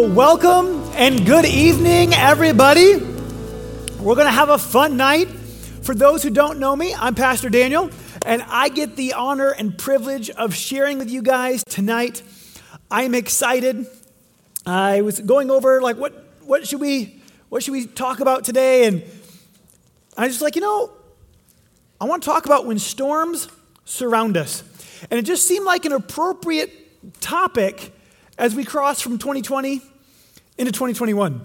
Well, welcome and good evening, everybody. We're going to have a fun night. For those who don't know me, I'm Pastor Daniel, and I get the honor and privilege of sharing with you guys tonight. I'm excited. I was going over like what what should we what should we talk about today and I was just like, you know, I want to talk about when storms surround us. And it just seemed like an appropriate topic as we cross from 2020 into 2021.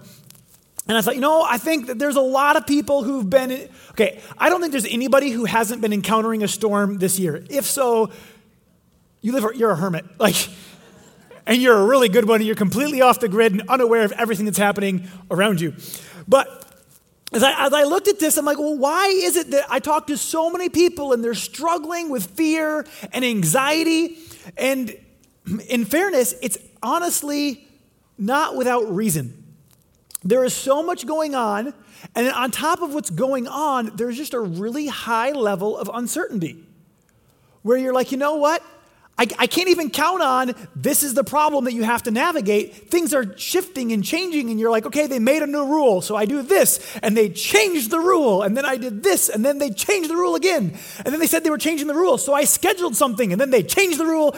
And I thought, you know, I think that there's a lot of people who've been, okay, I don't think there's anybody who hasn't been encountering a storm this year. If so, you live, you're a hermit. Like, and you're a really good one, and you're completely off the grid and unaware of everything that's happening around you. But as I, as I looked at this, I'm like, well, why is it that I talk to so many people and they're struggling with fear and anxiety? And in fairness, it's honestly not without reason. There is so much going on, and on top of what's going on, there's just a really high level of uncertainty where you're like, you know what? I, I, can't even count on this is the problem that you have to navigate. Things are shifting and changing, and you're like, okay, they made a new rule, so I do this, and they changed the rule, and then I did this, and then they changed the rule again. And then they said they were changing the rule, so I scheduled something, and then they changed the rule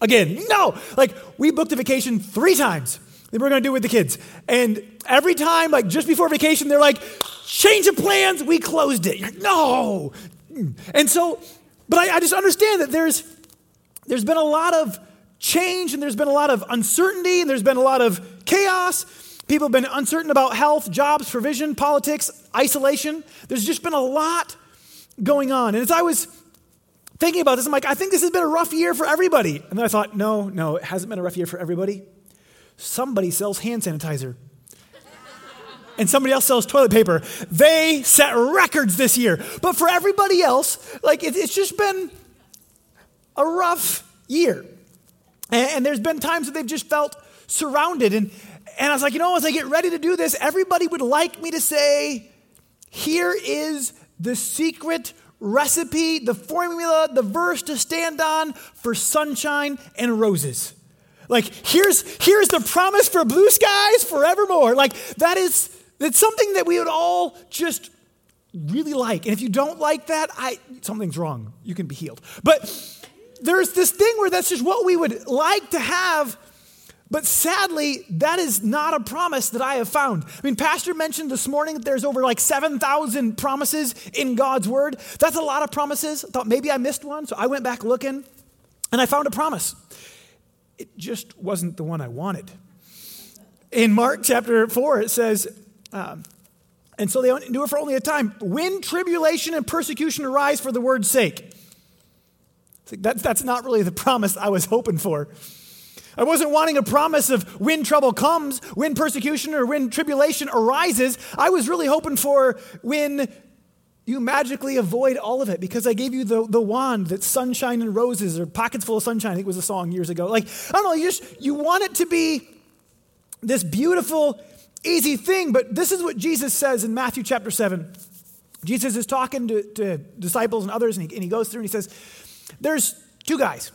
again. No! Like, we booked a vacation three times we're gonna do with the kids. And every time, like just before vacation, they're like, change of plans, we closed it. Like, no! Mm. And so, but I, I just understand that there's there's been a lot of change and there's been a lot of uncertainty and there's been a lot of chaos. People have been uncertain about health, jobs, provision, politics, isolation. There's just been a lot going on. And as I was thinking about this, I'm like, I think this has been a rough year for everybody. And then I thought, no, no, it hasn't been a rough year for everybody. Somebody sells hand sanitizer. and somebody else sells toilet paper. They set records this year. But for everybody else, like it, it's just been a rough year. And, and there's been times that they've just felt surrounded. And, and I was like, you know, as I get ready to do this, everybody would like me to say, here is the secret recipe, the formula, the verse to stand on for sunshine and roses. Like, here's, here's the promise for blue skies forevermore. Like, that is, that's something that we would all just really like. And if you don't like that, I, something's wrong. You can be healed. But there's this thing where that's just what we would like to have. But sadly, that is not a promise that I have found. I mean, Pastor mentioned this morning that there's over like 7,000 promises in God's word. That's a lot of promises. I thought maybe I missed one, so I went back looking and I found a promise. It just wasn't the one I wanted. In Mark chapter 4, it says, um, and so they it for only a time. When tribulation and persecution arise for the word's sake. That's, that's not really the promise I was hoping for. I wasn't wanting a promise of when trouble comes, when persecution or when tribulation arises. I was really hoping for when you magically avoid all of it because I gave you the, the wand that's sunshine and roses or pockets full of sunshine. I think it was a song years ago. Like, I don't know, you just, you want it to be this beautiful, easy thing, but this is what Jesus says in Matthew chapter 7. Jesus is talking to, to disciples and others, and he, and he goes through and he says, there's two guys,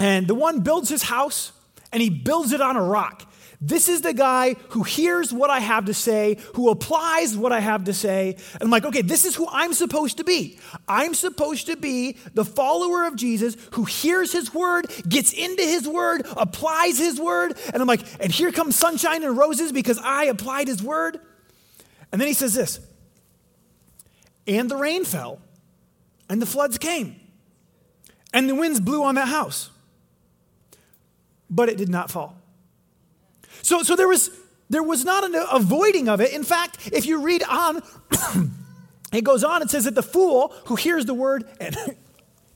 and the one builds his house and he builds it on a rock. This is the guy who hears what I have to say, who applies what I have to say. And I'm like, okay, this is who I'm supposed to be. I'm supposed to be the follower of Jesus who hears his word, gets into his word, applies his word. And I'm like, and here comes sunshine and roses because I applied his word. And then he says this, and the rain fell, and the floods came and the winds blew on that house, but it did not fall. So, so there, was, there was not an avoiding of it. In fact, if you read on, it goes on, it says that the fool who hears the word, and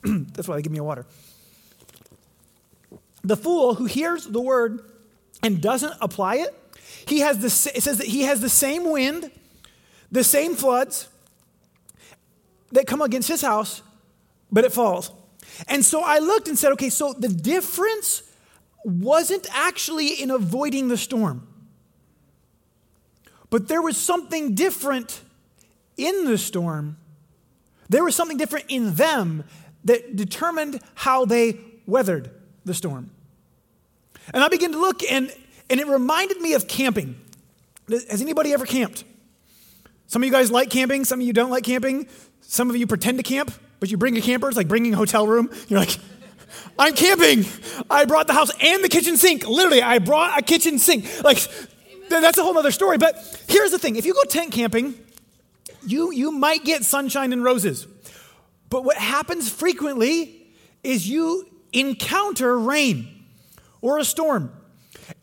that's why they give me a water. The fool who hears the word and doesn't apply it, he has the, it says that he has the same wind, the same floods that come against his house, but it falls. And so I looked and said, okay, so the difference wasn't actually in avoiding the storm, but there was something different in the storm. There was something different in them that determined how they weathered the storm. And I began to look, and, And it reminded me of camping. Has anybody ever camped? Some of you guys like camping, some of you don't like camping. Some of you pretend to camp, but you bring a camper. It's like bringing a hotel room. You're like, I'm camping. I brought the house and the kitchen sink. Literally, I brought a kitchen sink. Like, that's a whole other story. But here's the thing if you go tent camping, you, you might get sunshine and roses. But what happens frequently is you encounter rain or a storm.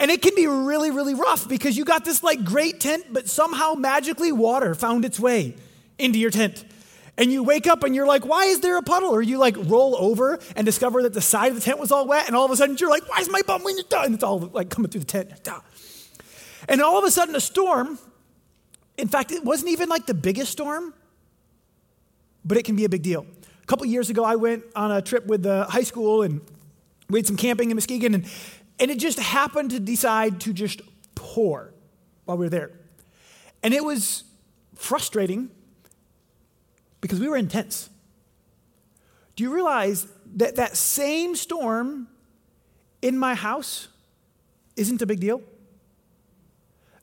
And it can be really, really rough because you got this like great tent, but somehow magically water found its way into your tent. And you wake up and you're like, why is there a puddle? Or you like roll over and discover that the side of the tent was all wet, and all of a sudden you're like, why is my bum when you're done? It's all like coming through the tent. And all of a sudden, a storm, in fact, it wasn't even like the biggest storm, but it can be a big deal. A couple years ago, I went on a trip with the high school and we had some camping in Muskegon, and, and it just happened to decide to just pour while we were there. And it was frustrating because we were intense. Do you realize that that same storm in my house isn't a big deal?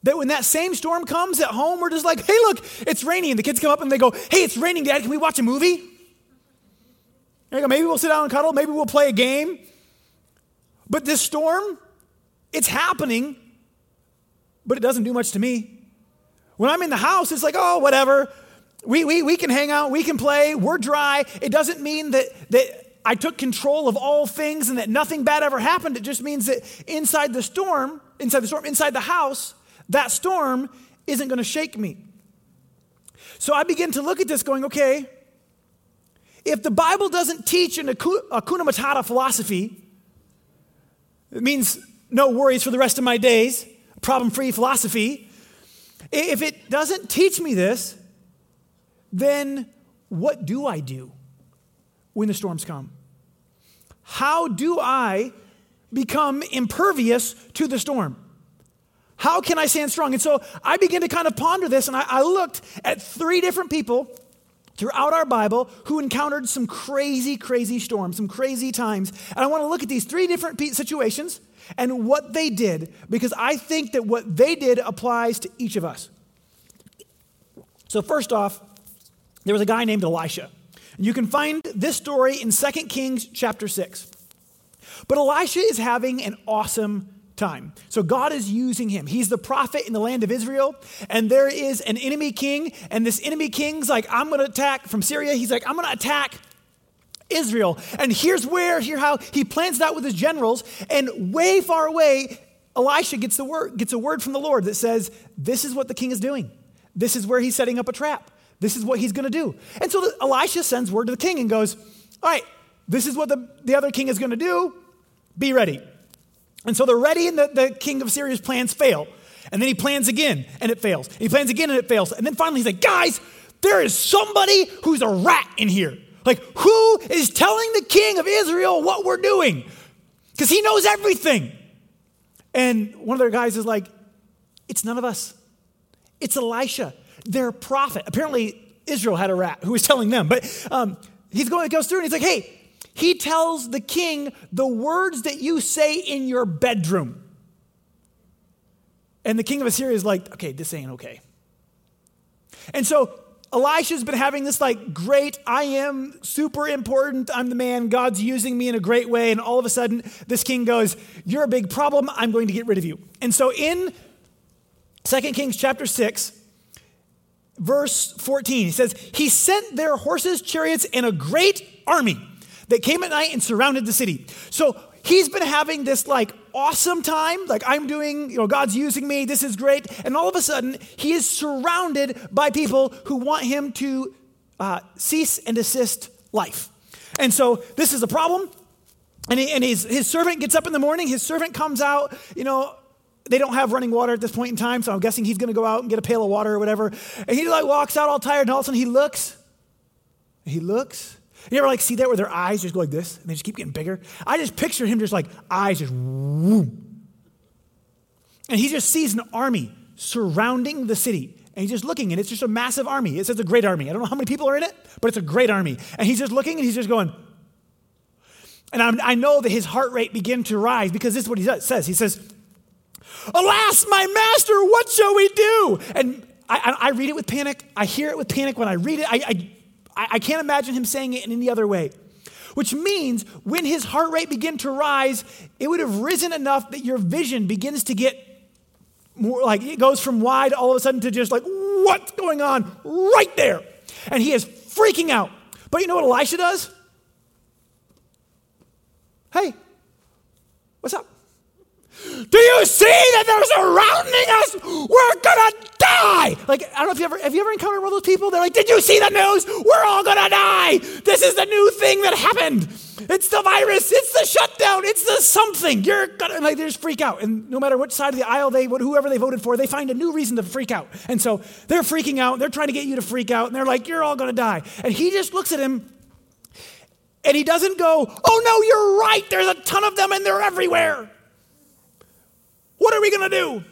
That when that same storm comes at home, we're just like, hey, look, it's raining. And the kids come up and they go, hey, it's raining, Dad. Can we watch a movie? Go, maybe we'll sit down and cuddle. Maybe we'll play a game. But this storm, it's happening, but it doesn't do much to me. When I'm in the house, it's like, oh, whatever. We, we, we can hang out, we can play, we're dry. It doesn't mean that, that I took control of all things and that nothing bad ever happened. It just means that inside the storm, inside the storm, inside the house, that storm isn't going to shake me. So I begin to look at this going, okay, if the Bible doesn't teach an Hakuna Matata philosophy, it means no worries for the rest of my days, problem free philosophy. If it doesn't teach me this, then what do I do when the storms come? How do I become impervious to the storm? How can I stand strong? And so I began to kind of ponder this, and I, I looked at three different people throughout our Bible who encountered some crazy, crazy storms, some crazy times. And I want to look at these three different situations and what they did because I think that what they did applies to each of us. So, first off, there was a guy named Elisha. And you can find this story in 2 Kings chapter 6. But Elisha is having an awesome time. So God is using him. He's the prophet in the land of Israel, and there is an enemy king, and this enemy king's like, I'm going to attack from Syria. He's like, I'm going to attack Israel. And here's where, here how he plans that with his generals, and way far away, Elisha gets the word, gets a word from the Lord that says, This is what the king is doing. This is where he's setting up a trap. This is what he's going to do. And so the, Elisha sends word to the king and goes, All right, this is what the, the other king is going to do. Be ready. And so they're ready, and the, the king of Syria's plans fail. And then he plans again, and it fails. He plans again, and it fails. And then finally he's like, guys, there is somebody who's a rat in here. Like, who is telling the king of Israel what we're doing? Because he knows everything. And one of their guys is like, it's none of us. It's Elisha, their prophet. Apparently, Israel had a rat who was telling them. But um, he's going, goes through and he's like, hey, he tells the king the words that you say in your bedroom. And the king of Assyria is like, okay, this ain't okay. And so Elisha's been having this like great, I am super important, I'm the man, God's using me in a great way. And all of a sudden, this king goes, You're a big problem, I'm going to get rid of you. And so in 2 Kings chapter 6, verse 14, he says, He sent their horses, chariots, and a great army that came at night and surrounded the city. So he's been having this like awesome time. Like I'm doing, you know, God's using me. This is great. And all of a sudden, he is surrounded by people who want him to uh, cease and desist life. And so this is a problem. And, he, and his, his servant gets up in the morning. His servant comes out, you know, they don't have running water at this point in time, so I'm guessing he's going to go out and get a pail of water or whatever. And he like walks out all tired, and all of a sudden he looks. He looks, you ever like see that where their eyes just go like this and they just keep getting bigger? I just picture him just like eyes just whoom. And he just sees an army surrounding the city. And he's just looking, and it's just a massive army. It says a great army. I don't know how many people are in it, but it's a great army. And he's just looking and he's just going, and I'm, i know that his heart rate began to rise because this is what he does, says. He says, Alas, my master, what shall we do? And I, I, read it with panic. I hear it with panic when I read it. I, I, I can't imagine him saying it in any other way. Which means when his heart rate began to rise, it would have risen enough that your vision begins to get more like it goes from wide all of a sudden to just like, what's going on right there? And he is freaking out. But you know what Elisha does? Hey, what's up? Do you see that they're surrounding us? We're gonna die. Like, I don't know if you ever have you ever encountered one of those people? They're like, Did you see the news? We're all gonna die. This is the new thing that happened. It's the virus, it's the shutdown, it's the something. You're gonna like they just freak out. And no matter which side of the aisle they whoever they voted for, they find a new reason to freak out. And so they're freaking out, they're trying to get you to freak out, and they're like, You're all gonna die. And he just looks at him and he doesn't go, Oh no, you're right, there's a ton of them and they're everywhere. What are we going to do?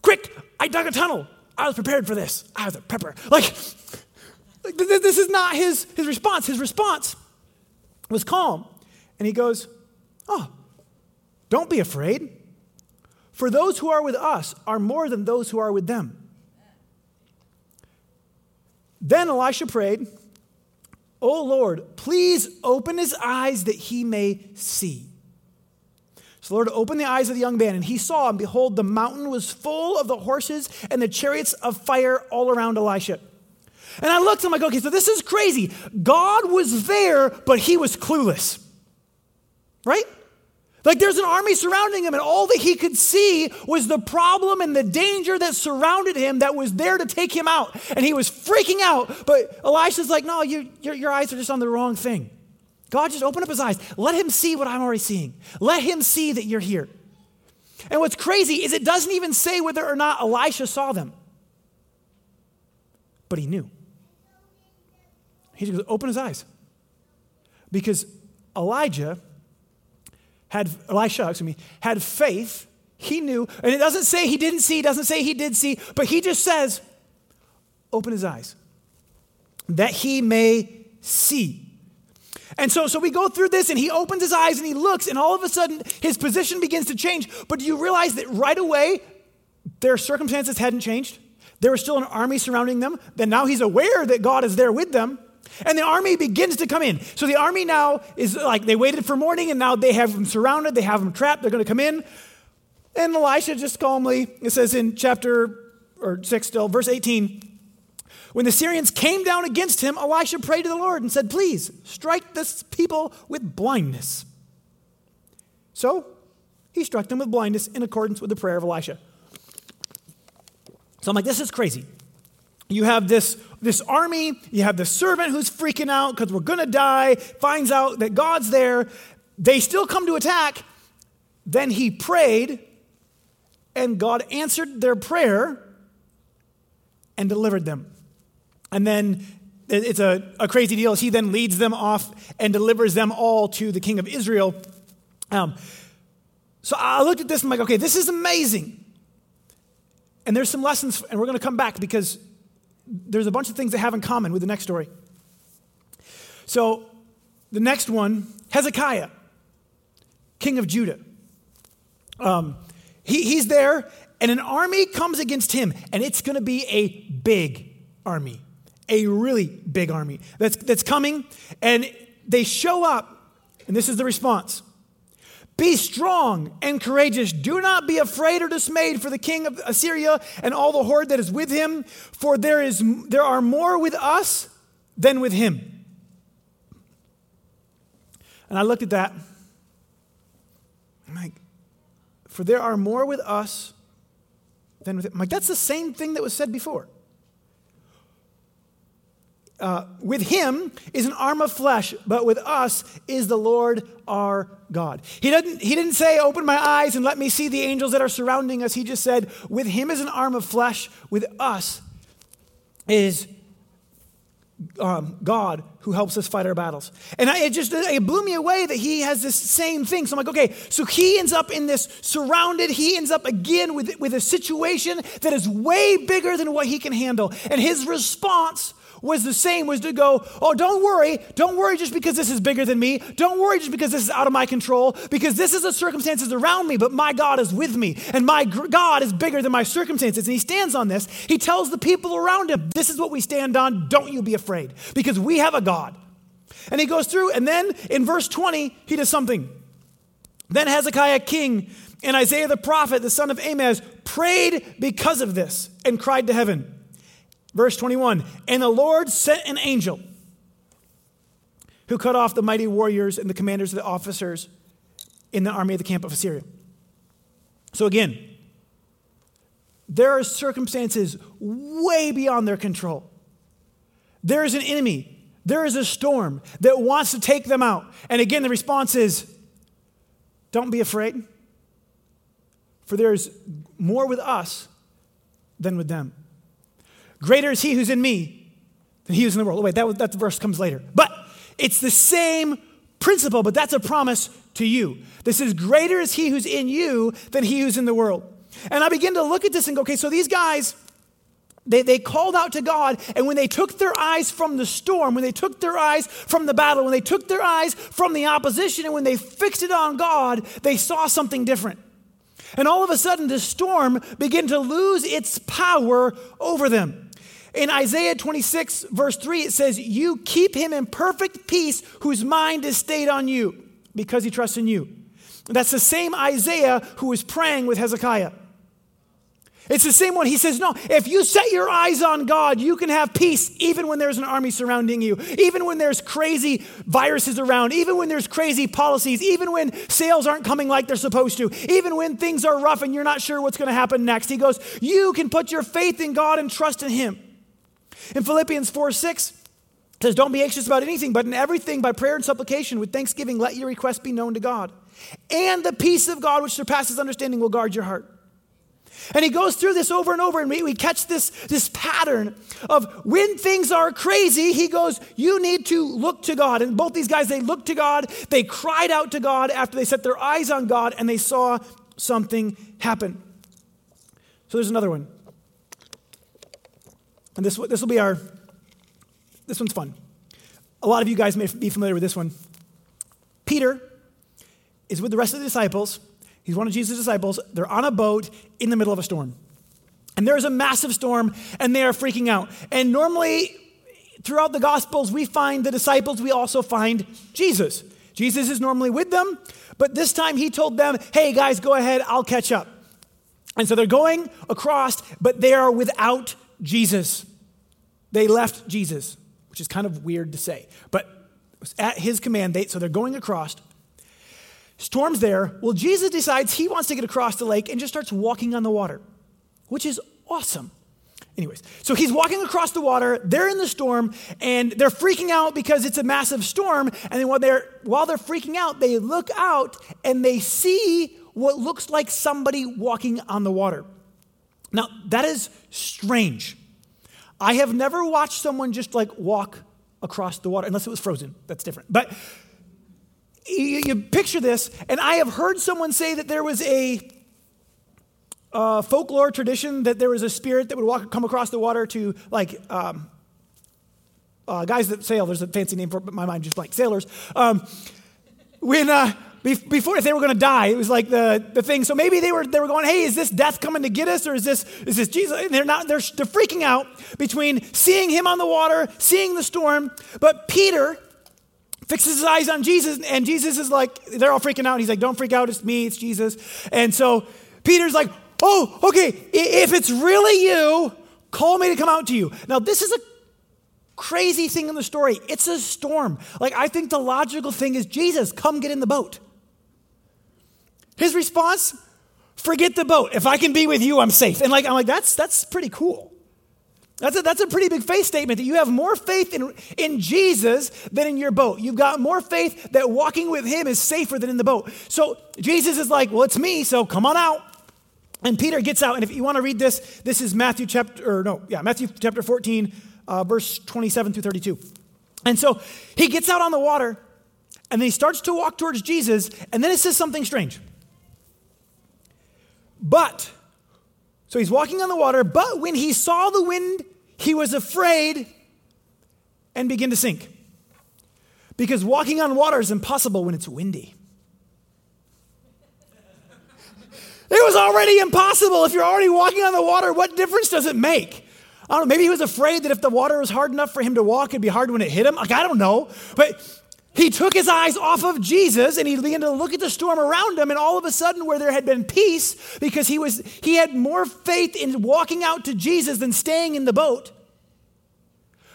Quick, I dug a tunnel. I was prepared for this. I was a prepper. Like, this is not his, his response. His response was calm. And he goes, Oh, don't be afraid. For those who are with us are more than those who are with them. Then Elisha prayed, Oh Lord, please open his eyes that he may see. So the Lord opened the eyes of the young man, and he saw, and behold, the mountain was full of the horses and the chariots of fire all around Elisha. And I looked, I'm like, okay, so this is crazy. God was there, but he was clueless. Right? Like there's an army surrounding him, and all that he could see was the problem and the danger that surrounded him that was there to take him out. And he was freaking out. But Elisha's like, no, you, your, your eyes are just on the wrong thing. God, just open up his eyes. Let him see what I'm already seeing. Let him see that you're here. And what's crazy is it doesn't even say whether or not Elisha saw them, but he knew. He just goes, open his eyes. Because Elijah had, Elisha, excuse me, had faith. He knew, and it doesn't say he didn't see, it doesn't say he did see, but he just says, open his eyes that he may see. And so, so we go through this, and he opens his eyes and he looks, and all of a sudden his position begins to change. But do you realize that right away their circumstances hadn't changed? There was still an army surrounding them. Then now he's aware that God is there with them. And the army begins to come in. So the army now is like they waited for morning, and now they have them surrounded, they have them trapped, they're going to come in. And Elisha just calmly, it says in chapter or 6 still, verse 18, when the Syrians came down against him, Elisha prayed to the Lord and said, Please strike this people with blindness. So he struck them with blindness in accordance with the prayer of Elisha. So I'm like, this is crazy. You have this, this army, you have the servant who's freaking out because we're going to die, finds out that God's there. They still come to attack. Then he prayed, and God answered their prayer and delivered them. And then it's a, a crazy deal. He then leads them off and delivers them all to the king of Israel. Um, so I looked at this and I'm like, okay, this is amazing. And there's some lessons, and we're going to come back because there's a bunch of things that have in common with the next story. So the next one, Hezekiah, king of Judah. Um, he, he's there, and an army comes against him, and it's going to be a big army a really big army that's, that's coming, and they show up, and this is the response Be strong and courageous. Do not be afraid or dismayed for the king of Assyria and all the horde that is with him, for there, is, there are more with us than with him. And I looked at that. I'm like, for there are more with us than with him. I'm like, that's the same thing that was said before uh, with him is an arm of flesh, but with us is the Lord our God. He didn't, he didn't say, Open my eyes and let me see the angels that are surrounding us. He just said, With him is an arm of flesh, with us is um, God who helps us fight our battles. And I, it just it blew me away that he has this same thing. So I'm like, okay, so he ends up in this surrounded, he ends up again with, with a situation that is way bigger than what he can handle. And his response was the same was to go, oh, don't worry. Don't worry just because this is bigger than me. Don't worry just because this is out of my control, because this is the circumstances around me, but my God is with me, and my God is bigger than my circumstances. And he stands on this. He tells the people around him, this is what we stand on. Don't you be afraid, because we have a God. And he goes through, and then in verse 20, he does something. Then Hezekiah, king, and Isaiah the prophet, the son of Amoz, prayed because of this and cried to heaven. Verse 21 And the Lord sent an angel who cut off the mighty warriors and the commanders of the officers in the army of the camp of Assyria. So again, there are circumstances way beyond their control. There is an enemy, there is a storm that wants to take them out. And again, the response is don't be afraid, for there's more with us than with them. Greater is he who's in me than he who's in the world. Oh, wait, that, that verse comes later. But it's the same principle, but that's a promise to you. This is greater is he who's in you than he who's in the world. And I begin to look at this and go, okay, so these guys, they, they called out to God, and when they took their eyes from the storm, when they took their eyes from the battle, when they took their eyes from the opposition, and when they fixed it on God, they saw something different. And all of a sudden, the storm began to lose its power over them. In Isaiah 26, verse 3, it says, You keep him in perfect peace whose mind is stayed on you because he trusts in you. That's the same Isaiah who was praying with Hezekiah. It's the same one. He says, No, if you set your eyes on God, you can have peace even when there's an army surrounding you, even when there's crazy viruses around, even when there's crazy policies, even when sales aren't coming like they're supposed to, even when things are rough and you're not sure what's going to happen next. He goes, You can put your faith in God and trust in Him. In Philippians 4 6, says, Don't be anxious about anything, but in everything, by prayer and supplication, with thanksgiving, let your requests be known to God. And the peace of God, which surpasses understanding, will guard your heart. And he goes through this over and over, and we, we catch this, this pattern of when things are crazy, he goes, You need to look to God. And both these guys, they looked to God, they cried out to God after they set their eyes on God, and they saw something happen. So there's another one. And this, this will be our, this one's fun. A lot of you guys may be familiar with this one. Peter is with the rest of the disciples. He's one of Jesus' disciples. They're on a boat in the middle of a storm. And there's a massive storm, and they are freaking out. And normally, throughout the Gospels, we find the disciples, we also find Jesus. Jesus is normally with them, but this time he told them, hey guys, go ahead, I'll catch up. And so they're going across, but they are without Jesus. They left Jesus, which is kind of weird to say, but at his command, they, so they're going across. Storm's there. Well, Jesus decides he wants to get across the lake and just starts walking on the water, which is awesome. Anyways, so he's walking across the water. They're in the storm and they're freaking out because it's a massive storm. And then while they're, while they're freaking out, they look out and they see what looks like somebody walking on the water. Now, that is strange. I have never watched someone just like walk across the water, unless it was frozen. That's different. But you, you picture this, and I have heard someone say that there was a uh, folklore tradition that there was a spirit that would walk, come across the water to like um, uh, guys that sail. There's a fancy name for it, but my mind just blank. Sailors. Um, when uh, before if they were going to die it was like the, the thing so maybe they were they were going hey is this death coming to get us or is this is this jesus and they're not they're, they're freaking out between seeing him on the water seeing the storm but peter fixes his eyes on jesus and jesus is like they're all freaking out he's like don't freak out it's me it's jesus and so peter's like oh okay if it's really you call me to come out to you now this is a crazy thing in the story it's a storm like i think the logical thing is jesus come get in the boat his response, forget the boat. If I can be with you, I'm safe. And like, I'm like, that's, that's pretty cool. That's a, that's a pretty big faith statement that you have more faith in, in Jesus than in your boat. You've got more faith that walking with him is safer than in the boat. So Jesus is like, well, it's me, so come on out. And Peter gets out. And if you want to read this, this is Matthew chapter, or no, yeah, Matthew chapter 14, uh, verse 27 through 32. And so he gets out on the water and then he starts to walk towards Jesus. And then it says something strange. But, so he's walking on the water, but when he saw the wind, he was afraid and begin to sink. Because walking on water is impossible when it's windy. It was already impossible. If you're already walking on the water, what difference does it make? I don't know. Maybe he was afraid that if the water was hard enough for him to walk, it'd be hard when it hit him. Like, I don't know. But he took his eyes off of Jesus and he began to look at the storm around him. And all of a sudden, where there had been peace, because he was he had more faith in walking out to Jesus than staying in the boat.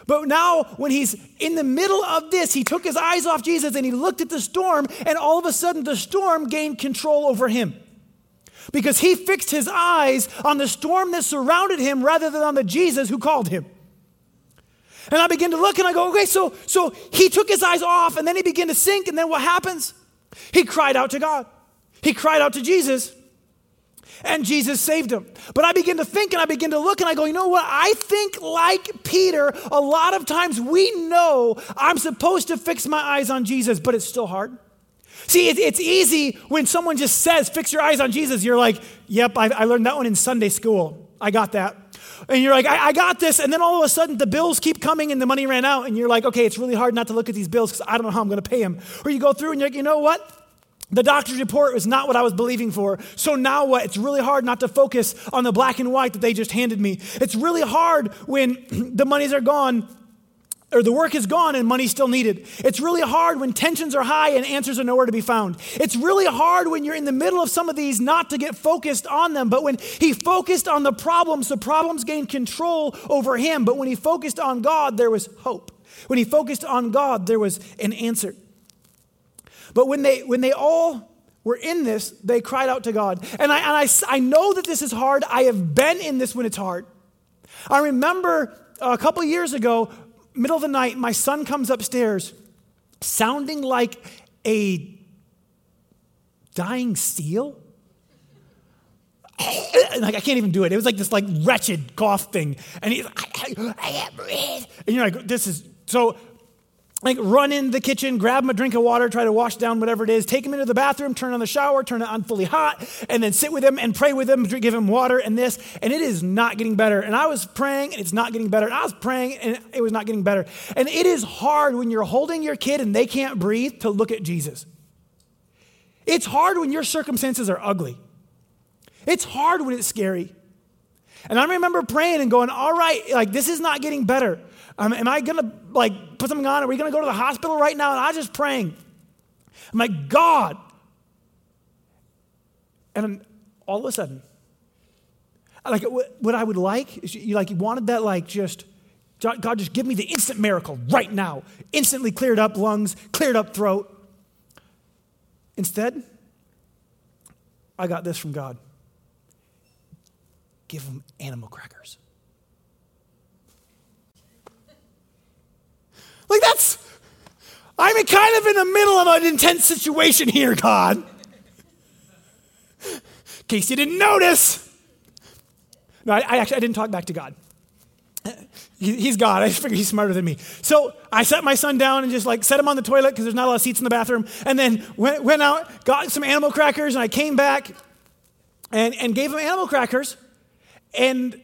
But now, when he's in the middle of this, he took his eyes off Jesus and he looked at the storm, and all of a sudden, the storm gained control over him because he fixed his eyes on the storm that surrounded him rather than on the Jesus who called him. And I begin to look and I go, okay, so, so he took his eyes off and then he began to sink. And then what happens? He cried out to God. He cried out to Jesus and Jesus saved him. But I begin to think and I begin to look and I go, you know what? I think, like Peter, a lot of times we know I'm supposed to fix my eyes on Jesus, but it's still hard. See, it's easy when someone just says, fix your eyes on Jesus. You're like, yep, I, learned that one in Sunday school. I got that. And you're like, I, I, got this. And then all of a sudden, the bills keep coming and the money ran out. And you're like, okay, it's really hard not to look at these bills because I don't know how I'm going to pay them. Or you go through and you're like, you know what? The doctor's report was not what I was believing for. So now what? It's really hard not to focus on the black and white that they just handed me. It's really hard when the monies are gone or the work is gone and money's still needed. It's really hard when tensions are high and answers are nowhere to be found. It's really hard when you're in the middle of some of these not to get focused on them. But when he focused on the problems, the problems gained control over him. But when he focused on God, there was hope. When he focused on God, there was an answer. But when they when they all were in this, they cried out to God. And I, and I, I know that this is hard. I have been in this when it's hard. I remember a couple years ago, middle of the night, my son comes upstairs sounding like a dying seal. like I can't even do it. It was like this like wretched cough thing, and he's I, I, I can't breathe. And you're like, this is so like run in the kitchen, grab him a drink of water, try to wash down whatever it is, take him into the bathroom, turn on the shower, turn it on fully hot, and then sit with him and pray with him, give him water and this, and it is not getting better. And I was praying and it's not getting better. And I was praying and it was not getting better. And it is hard when you're holding your kid and they can't breathe to look at Jesus. It's hard when your circumstances are ugly. It's hard when it's scary. And I remember praying and going, all right, like this is not getting better. Um, am I going to like put something on? Are we going to go to the hospital right now? And I was just praying. I'm like, God. And all of a sudden, like what I would like is you like you wanted that like just God just give me the instant miracle right now. Instantly cleared up lungs, cleared up throat. Instead, I got this from God. Give them animal crackers. Like that's, I'm kind of in the middle of an intense situation here, God. In case you didn't notice. No, I, I actually I didn't talk back to God. He, he's God. I figure he's smarter than me. So I set my son down and just like set him on the toilet because there's not a lot of seats in the bathroom. And then went, went out, got some animal crackers, and I came back and, and gave him animal crackers. And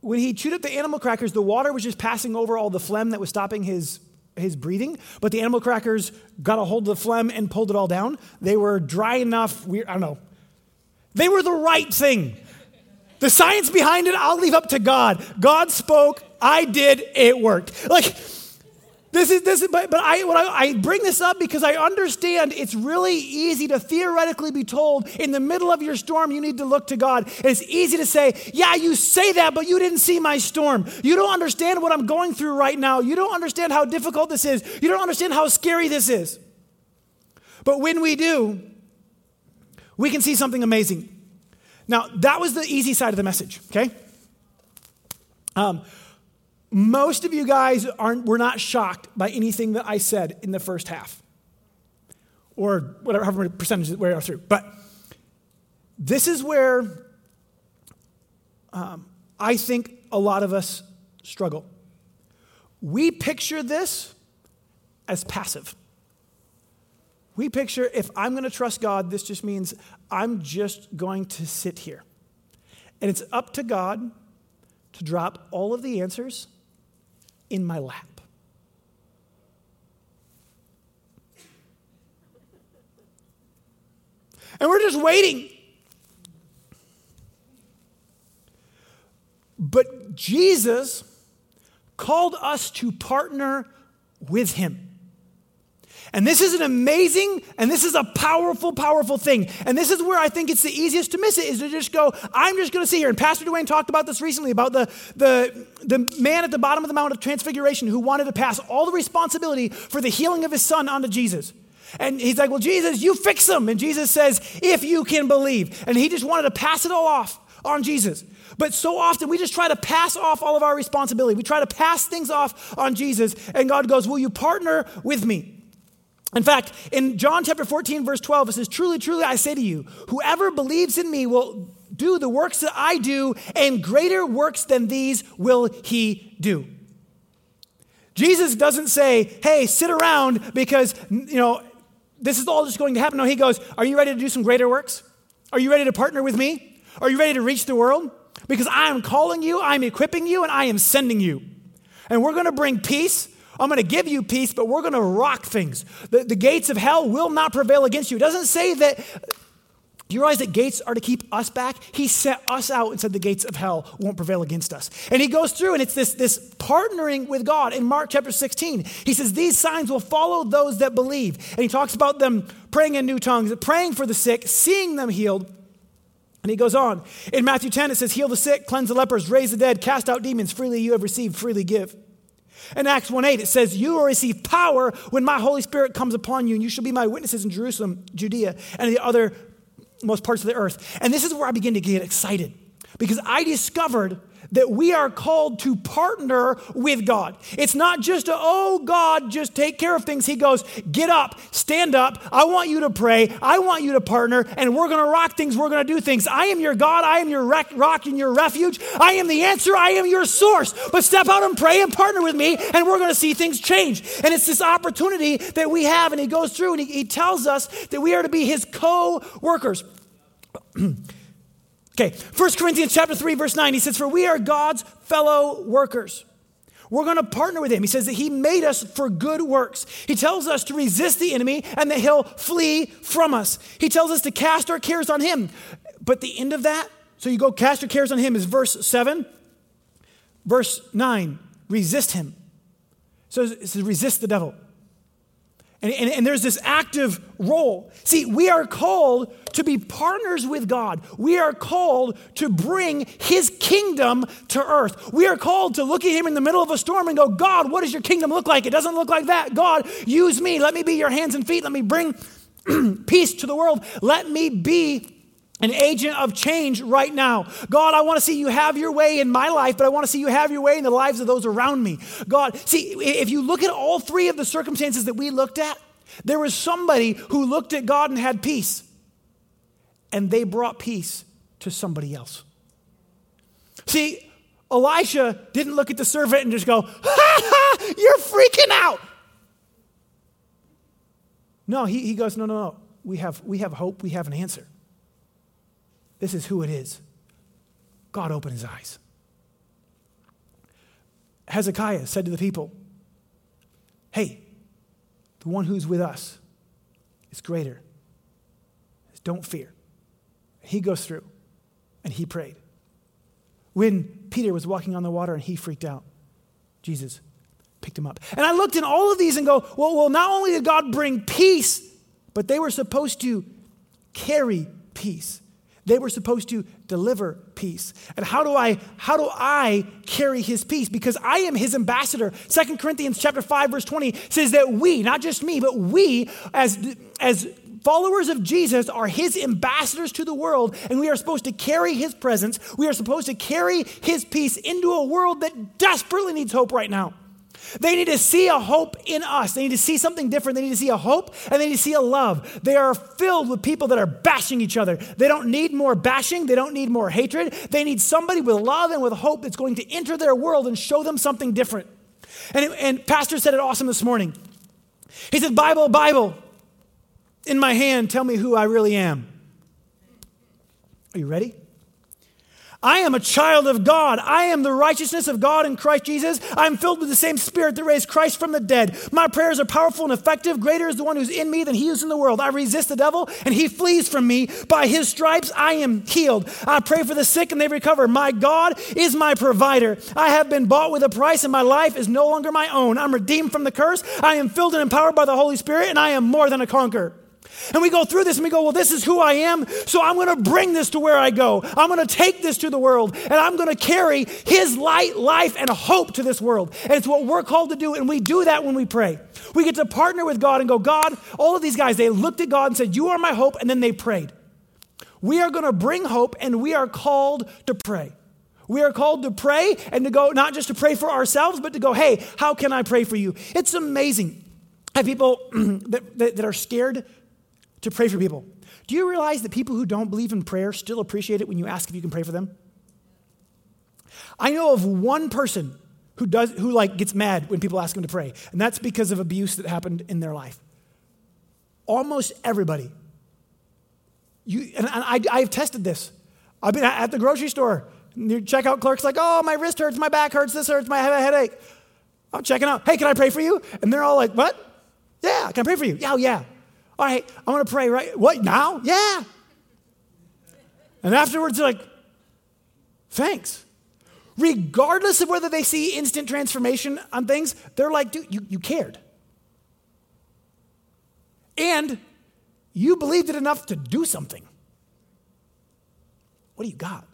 when he chewed up the animal crackers, the water was just passing over all the phlegm that was stopping his his breathing, but the animal crackers got a hold of the phlegm and pulled it all down. They were dry enough, we, I don't know. They were the right thing. The science behind it, I'll leave up to God. God spoke, I did, it worked. Like, this is this is, but, but I, I, I bring this up because I understand it's really easy to theoretically be told in the middle of your storm you need to look to God. it's easy to say, yeah, you say that, but you didn't see my storm. You don't understand what I'm going through right now. You don't understand how difficult this is. You don't understand how scary this is. But when we do, we can see something amazing. Now, that was the easy side of the message, okay? Um, most of you guys aren't, were not shocked by anything that I said in the first half, or whatever, however percentages we are through. But this is where um, I think a lot of us struggle. We picture this as passive. We picture if I'm going to trust God, this just means I'm just going to sit here. And it's up to God to drop all of the answers in my lap. And we're just waiting. But Jesus called us to partner with him. And this is an amazing and this is a powerful, powerful thing. And this is where I think it's the easiest to miss it is to just go, I'm just going to sit here. And Pastor Dwayne talked about this recently about the, the, the man at the bottom of the Mount of Transfiguration who wanted to pass all the responsibility for the healing of his son onto Jesus. And he's like, Well, Jesus, you fix him. And Jesus says, If you can believe. And he just wanted to pass it all off on Jesus. But so often we just try to pass off all of our responsibility. We try to pass things off on Jesus, and God goes, Will you partner with me? In fact, in John chapter 14, verse 12, it says, Truly, truly, I say to you, whoever believes in me will do the works that I do, and greater works than these will he do. Jesus doesn't say, Hey, sit around because, you know, this is all just going to happen. No, he goes, Are you ready to do some greater works? Are you ready to partner with me? Are you ready to reach the world? Because I am calling you, I'm equipping you, and I am sending you. And we're going to bring peace. I'm going to give you peace, but we're going to rock things. The, the gates of hell will not prevail against you. It doesn't say that. Do you realize that gates are to keep us back? He set us out and said the gates of hell won't prevail against us. And he goes through, and it's this, this partnering with God. In Mark chapter 16, he says, These signs will follow those that believe. And he talks about them praying in new tongues, praying for the sick, seeing them healed. And he goes on. In Matthew 10, it says, Heal the sick, cleanse the lepers, raise the dead, cast out demons. Freely you have received, freely give. In Acts 1 8, it says, You will receive power when my Holy Spirit comes upon you, and you shall be my witnesses in Jerusalem, Judea, and the other most parts of the earth. And this is where I begin to get excited because I discovered that we are called to partner with God. It's not just a, oh, God, just take care of things. He goes, get up, stand up. I want you to pray. I want you to partner, and we're going to rock things. We're going to do things. I am your God. I am your rec- rock and your refuge. I am the answer. I am your source. But step out and pray and partner with me, and we're going to see things change. And it's this opportunity that we have, and he goes through and he, he tells us that we are to be his co workers. Okay, 1 Corinthians chapter 3, verse 9, he says, For we are God's fellow workers. We're going to partner with him. He says that he made us for good works. He tells us to resist the enemy and that he'll flee from us. He tells us to cast our cares on him. But the end of that, so you go cast your cares on him is verse 7. Verse 9, resist him. So it says resist the devil. And, and, and, there's this active role. See, we are called to be partners with God. We are called to bring His kingdom to earth. We are called to look at Him in the middle of a storm and go, God, what does your kingdom look like? It doesn't look like that. God, use me. Let me be your hands and feet. Let me bring peace to the world. Let me be an agent of change right now. God, I want to see you have your way in my life, but I want to see you have your way in the lives of those around me. God, see, if you look at all three of the circumstances that we looked at, there was somebody who looked at God and had peace, and they brought peace to somebody else. See, Elisha didn't look at the servant and just go, ha ha, you're freaking out. No, he, he goes, no, no, no. We have, we have hope, we have an answer. This is who it is. God opened his eyes. Hezekiah said to the people, Hey, the one who's with us is greater. Don't fear. He goes through and he prayed. When Peter was walking on the water and he freaked out, Jesus picked him up. And I looked in all of these and go, well, well, not only did God bring peace, but they were supposed to carry peace. They were supposed to deliver peace. And how do I how do I carry his peace? Because I am his ambassador. Second Corinthians chapter 5 verse 20 says that we, not just me, but we as as followers of Jesus are his ambassadors to the world and we are supposed to carry his presence. We are supposed to carry his peace into a world that desperately needs hope right now. They need to see a hope in us. They need to see something different. They need to see a hope and they need to see a love. They are filled with people that are bashing each other. They don't need more bashing. They don't need more hatred. They need somebody with love and with hope that's going to enter their world and show them something different. And, and Pastor said it awesome this morning. He said, Bible, Bible, in my hand, tell me who I really am. Are you ready? I am a child of God. I am the righteousness of God in Christ Jesus. I am filled with the same spirit that raised Christ from the dead. My prayers are powerful and effective. Greater is the one who's in me than he who's in the world. I resist the devil and he flees from me. By his stripes I am healed. I pray for the sick and they recover. My God is my provider. I have been bought with a price and my life is no longer my own. I'm redeemed from the curse. I am filled and empowered by the Holy Spirit and I am more than a conqueror. And we go through this and we go, well, this is who I am, so I'm going to bring this to where I go. I'm going to take this to the world, and I'm going to carry His light, life, and hope to this world. And it's what we're called to do, and we do that when we pray. We get to partner with God and go, God, all of these guys, they looked at God and said, You are my hope, and then they prayed. We are going to bring hope, and we are called to pray. We are called to pray and to go, not just to pray for ourselves, but to go, hey, how can I pray for you? It's amazing. I have people that, that, that are scared to pray for people. Do you realize that people who don't believe in prayer still appreciate it when you ask if you can pray for them? I know of one person who does who like gets mad when people ask him to pray, and that's because of abuse that happened in their life. Almost everybody. You and I, I've tested this. I've been at the grocery store. The checkout clerk's like, "Oh, my wrist hurts, my back hurts, this hurts, my headache." I'm checking out. Hey, can I pray for you? And they're all like, "What? Yeah, can I pray for you? Yeah, oh, yeah." All right, I'm going to pray right. What, now? Yeah. And afterwards, they're like, thanks. Regardless of whether they see instant transformation on things, they're like, dude, you, you cared. And you believed it enough to do something. What do you got?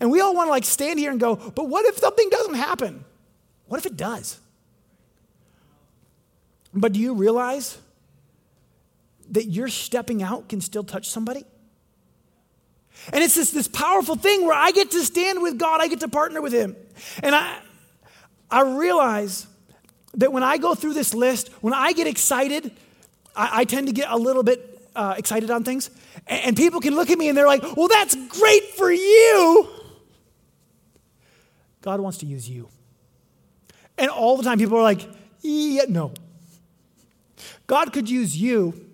And we all want to like stand here and go, but what if something doesn't happen? What if it does? But do you realize that your stepping out can still touch somebody? And it's this, this powerful thing where I get to stand with God, I get to partner with Him. And I, I realize that when I go through this list, when I get excited, I, I tend to get a little bit uh, excited on things. And, and people can look at me and they're like, well, that's great for you. God wants to use you. And all the time, people are like, yeah, no. God could use you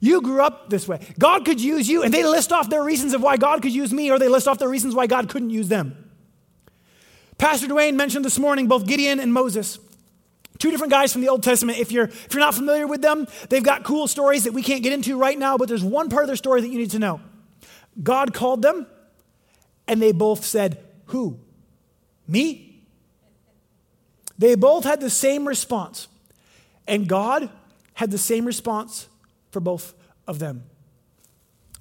you grew up this way. God could use you, and they list off their reasons of why God could use me, or they list off their reasons why God couldn't use them. Pastor Dwayne mentioned this morning both Gideon and Moses. Two different guys from the Old Testament. If you're, if you're not familiar with them, they've got cool stories that we can't get into right now, but there's one part of their story that you need to know. God called them, and they both said, Who? Me? They both had the same response. And God had the same response for both of them.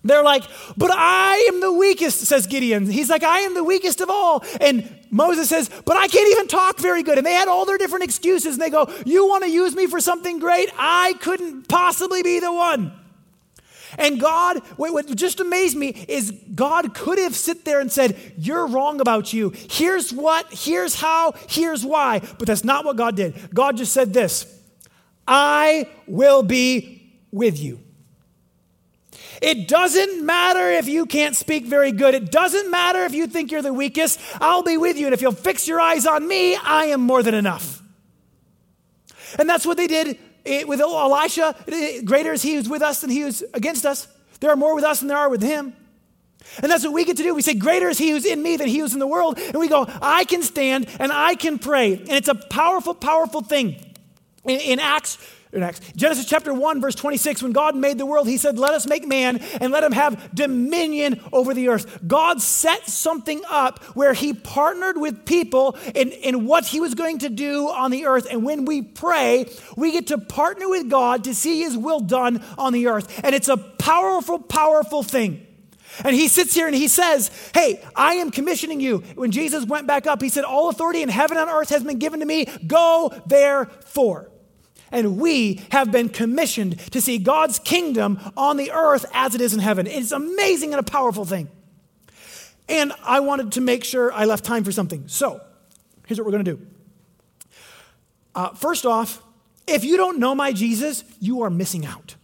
They're like, but I am the weakest, says Gideon. He's like, I am the weakest of all. And Moses says, but I can't even talk very good. And they had all their different excuses. And they go, You want to use me for something great? I couldn't possibly be the one. And God, what just amazed me is God could have sit there and said, You're wrong about you. Here's what, here's how, here's why. But that's not what God did. God just said this I will be with you. It doesn't matter if you can't speak very good. It doesn't matter if you think you're the weakest. I'll be with you. And if you'll fix your eyes on me, I am more than enough. And that's what they did eh, with Elisha. Eh, greater is he who's with us than he who's against us. There are more with us than there are with him. And that's what we get to do. We say, Greater is he who's in me than he who's in the world. And we go, I can stand and I can pray. And it's a powerful, powerful thing. In, in Acts in Acts. Genesis chapter 1, verse 26, when God made the world, he said, Let us make man and let him have dominion over the earth. God set something up where he partnered with people in, in what he was going to do on the earth. And when we pray, we get to partner with God to see his will done on the earth. And it's a powerful, powerful thing. And he sits here and he says, Hey, I am commissioning you. When Jesus went back up, he said, All authority in heaven and earth has been given to me. Go therefore. And we have been commissioned to see God's kingdom on the earth as it is in heaven. It's amazing and a powerful thing. And I wanted to make sure I left time for something. So here's what we're going to do. Uh, first off, if you don't know my Jesus, you are missing out.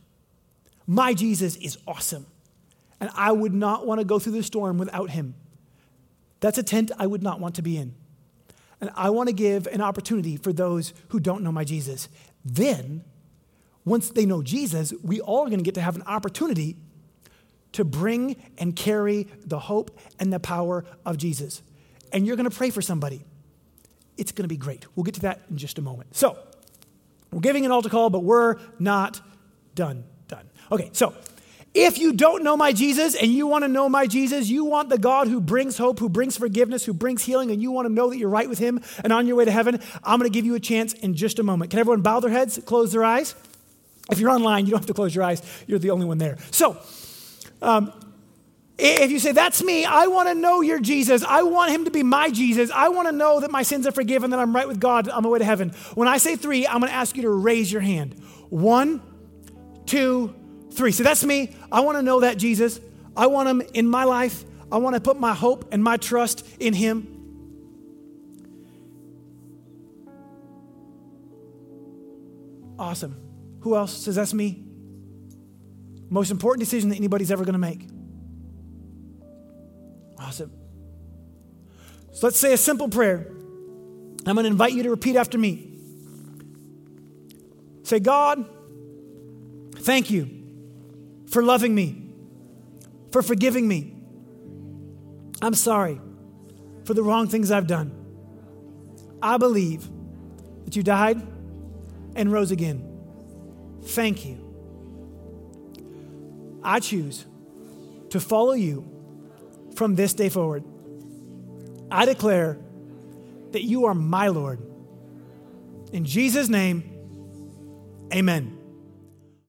My Jesus is awesome. And I would not want to go through the storm without him. That's a tent I would not want to be in. And I want to give an opportunity for those who don't know my Jesus. Then, once they know Jesus, we all are going to get to have an opportunity to bring and carry the hope and the power of Jesus. And you're going to pray for somebody. It's going to be great. We'll get to that in just a moment. So, we're giving an altar call, but we're not done. Done. Okay, so if you don't know my Jesus and you want to know my Jesus, you want the God who brings hope, who brings forgiveness, who brings healing, and you want to know that you're right with him and on your way to heaven, I'm going to give you a chance in just a moment. Can everyone bow their heads, close their eyes? If you're online, you don't have to close your eyes. You're the only one there. So, um, if you say, That's me, I want to know your Jesus. I want him to be my Jesus. I want to know that my sins are forgiven, that I'm right with God on my way to heaven. When I say three, I'm going to ask you to raise your hand. One, two, three. So that's me. I want to know that Jesus. I want him in my life. I want to put my hope and my trust in him. Awesome. Who else says that's me? Most important decision that anybody's ever going to make. Awesome. So let's say a simple prayer. I'm going to invite you to repeat after me. Say, God, thank you for loving me, for forgiving me. I'm sorry for the wrong things I've done. I believe that you died and rose again. Thank you. I choose to follow you from this day forward. I declare that you are my Lord. In Jesus' name, amen.